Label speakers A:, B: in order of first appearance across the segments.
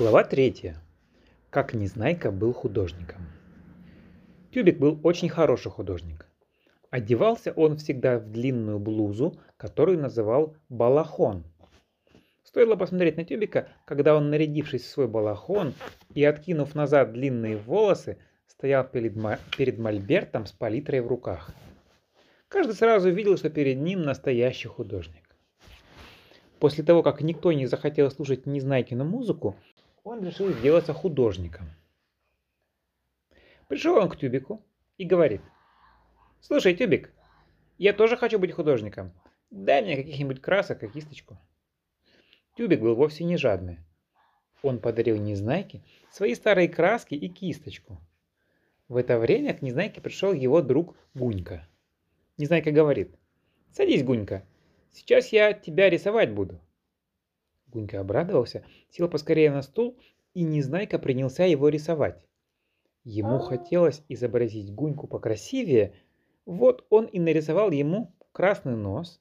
A: Глава третья. Как Незнайка был художником. Тюбик был очень хороший художник. Одевался он всегда в длинную блузу, которую называл балахон. Стоило посмотреть на Тюбика, когда он, нарядившись в свой балахон и откинув назад длинные волосы, стоял перед, перед мольбертом с палитрой в руках. Каждый сразу видел, что перед ним настоящий художник. После того, как никто не захотел слушать Незнайкину музыку, он решил сделаться художником. Пришел он к Тюбику и говорит, «Слушай, Тюбик, я тоже хочу быть художником. Дай мне каких-нибудь красок и кисточку». Тюбик был вовсе не жадный. Он подарил Незнайке свои старые краски и кисточку. В это время к Незнайке пришел его друг Гунька. Незнайка говорит, «Садись, Гунька, сейчас я тебя рисовать буду». Гунька обрадовался, сел поскорее на стул, и Незнайка принялся его рисовать. Ему хотелось изобразить Гуньку покрасивее, вот он и нарисовал ему красный нос,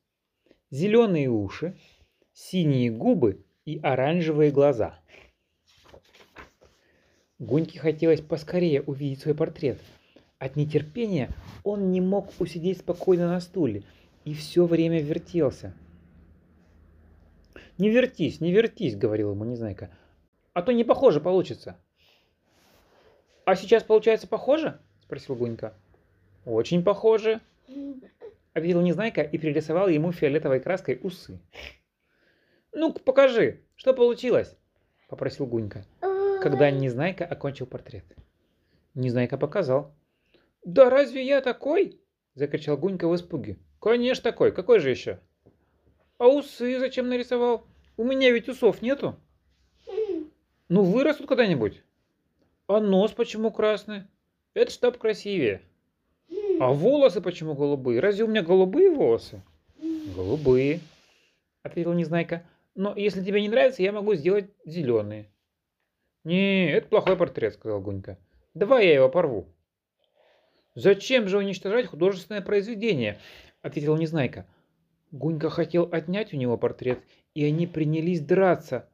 A: зеленые уши, синие губы и оранжевые глаза. Гуньке хотелось поскорее увидеть свой портрет. От нетерпения он не мог усидеть спокойно на стуле и все время вертелся – «Не вертись, не вертись», — говорил ему Незнайка, — «а то не похоже получится». «А сейчас получается похоже?» — спросил Гунька. «Очень похоже», — ответил Незнайка и пририсовал ему фиолетовой краской усы. ну покажи, что получилось?» — попросил Гунька, когда Незнайка окончил портрет. Незнайка показал. «Да разве я такой?» — закричал Гунька в испуге. «Конечно такой, какой же еще?» А усы зачем нарисовал? У меня ведь усов нету. Ну, вырастут когда-нибудь. А нос почему красный? Это чтоб красивее. А волосы почему голубые? Разве у меня голубые волосы? Голубые, ответил Незнайка. Но если тебе не нравится, я могу сделать зеленые. Не, это плохой портрет, сказал Гунька. Давай я его порву. Зачем же уничтожать художественное произведение? ответил Незнайка. Гунька хотел отнять у него портрет, и они принялись драться.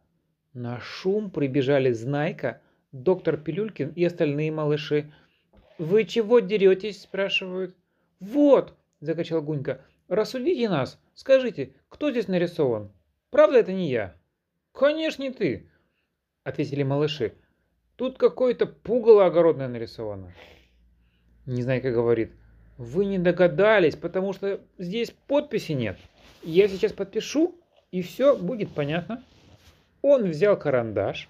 A: На шум прибежали Знайка, доктор Пилюлькин и остальные малыши. «Вы чего деретесь?» – спрашивают. «Вот!» – закачал Гунька. «Рассудите нас! Скажите, кто здесь нарисован? Правда это не я?» «Конечно не ты!» – ответили малыши. «Тут какое-то пугало огородное нарисовано». Незнайка говорит – вы не догадались, потому что здесь подписи нет. Я сейчас подпишу, и все будет понятно. Он взял карандаш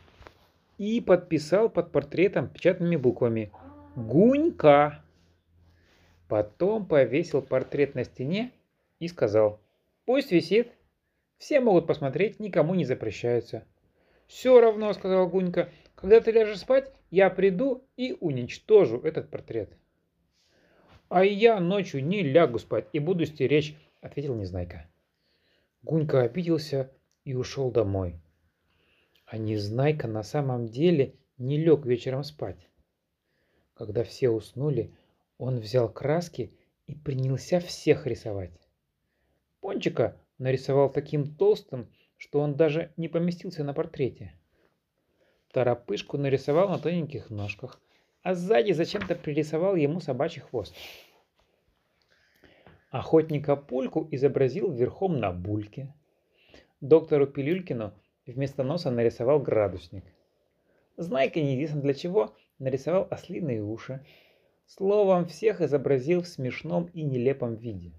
A: и подписал под портретом печатными буквами «Гунька». Потом повесил портрет на стене и сказал «Пусть висит. Все могут посмотреть, никому не запрещается». «Все равно», — сказал Гунька, — «когда ты ляжешь спать, я приду и уничтожу этот портрет». «А я ночью не лягу спать и буду стеречь», — ответил Незнайка. Гунька обиделся и ушел домой. А Незнайка на самом деле не лег вечером спать. Когда все уснули, он взял краски и принялся всех рисовать. Пончика нарисовал таким толстым, что он даже не поместился на портрете. Торопышку нарисовал на тоненьких ножках, а сзади зачем-то пририсовал ему собачий хвост. Охотника Пульку изобразил верхом на бульке. Доктору Пилюлькину вместо носа нарисовал градусник. Знайка неизвестно для чего нарисовал ослиные уши. Словом, всех изобразил в смешном и нелепом виде.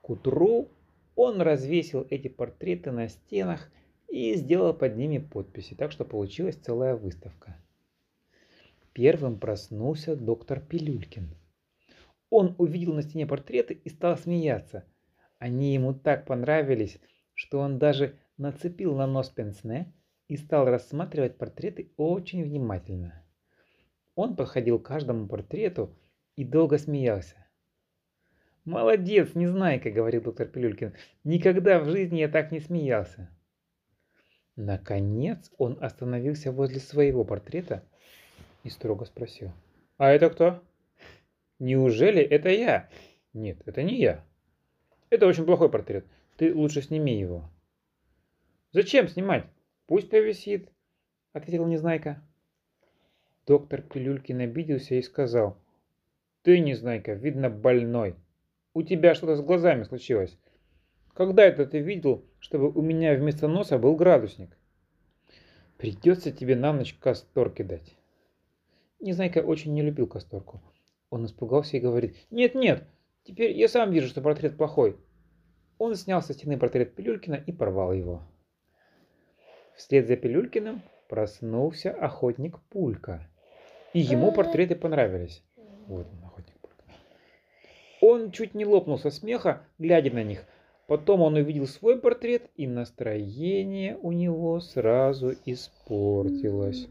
A: К утру он развесил эти портреты на стенах и сделал под ними подписи, так что получилась целая выставка. Первым проснулся доктор Пилюлькин. Он увидел на стене портреты и стал смеяться. Они ему так понравились, что он даже нацепил на нос пенсне и стал рассматривать портреты очень внимательно. Он подходил к каждому портрету и долго смеялся. «Молодец, не знай, как говорил доктор Пилюлькин. Никогда в жизни я так не смеялся». Наконец он остановился возле своего портрета и строго спросил. «А это кто?» «Неужели это я?» «Нет, это не я. Это очень плохой портрет. Ты лучше сними его». «Зачем снимать? Пусть повисит», — ответил Незнайка. Доктор Пилюлькин обиделся и сказал, ты, Незнайка, видно больной. У тебя что-то с глазами случилось. Когда это ты видел, чтобы у меня вместо носа был градусник? Придется тебе на ночь кастор кидать. Незнайка очень не любил касторку. Он испугался и говорит, нет-нет, теперь я сам вижу, что портрет плохой. Он снял со стены портрет Пилюлькина и порвал его. Вслед за Пилюлькиным проснулся охотник Пулька. И ему портреты понравились. Вот он, охотник Пулька. Он чуть не лопнул со смеха, глядя на них. Потом он увидел свой портрет, и настроение у него сразу испортилось.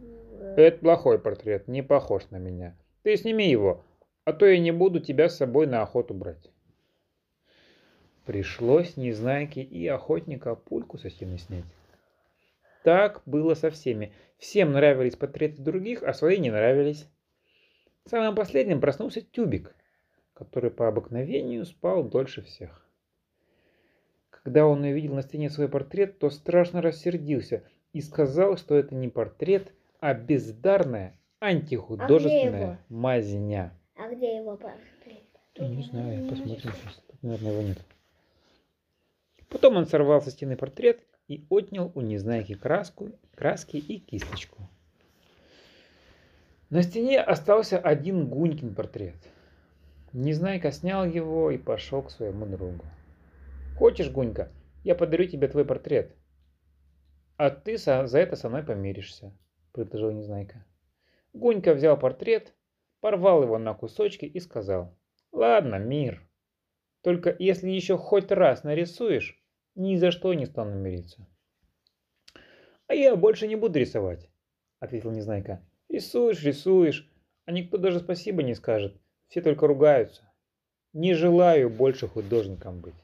A: Это плохой портрет, не похож на меня. Ты сними его, а то я не буду тебя с собой на охоту брать. Пришлось Незнайке и охотника пульку со стены снять. Так было со всеми. Всем нравились портреты других, а свои не нравились. Самым последним проснулся Тюбик, который по обыкновению спал дольше всех. Когда он увидел на стене свой портрет, то страшно рассердился и сказал, что это не портрет, а бездарная антихудожественная
B: а
A: мазня.
B: А где его портрет?
A: Не знаю, посмотрим сейчас. Тут, наверное, его нет. Потом он сорвал со стены портрет и отнял у Незнайки краску, краски и кисточку. На стене остался один Гунькин портрет. Незнайка снял его и пошел к своему другу. «Хочешь, Гунька, я подарю тебе твой портрет, а ты за это со мной помиришься», — предложил Незнайка. Гунька взял портрет, порвал его на кусочки и сказал, «Ладно, мир, только если еще хоть раз нарисуешь, ни за что не стану мириться. А я больше не буду рисовать, ответил Незнайка. Рисуешь, рисуешь, а никто даже спасибо не скажет. Все только ругаются. Не желаю больше художником быть.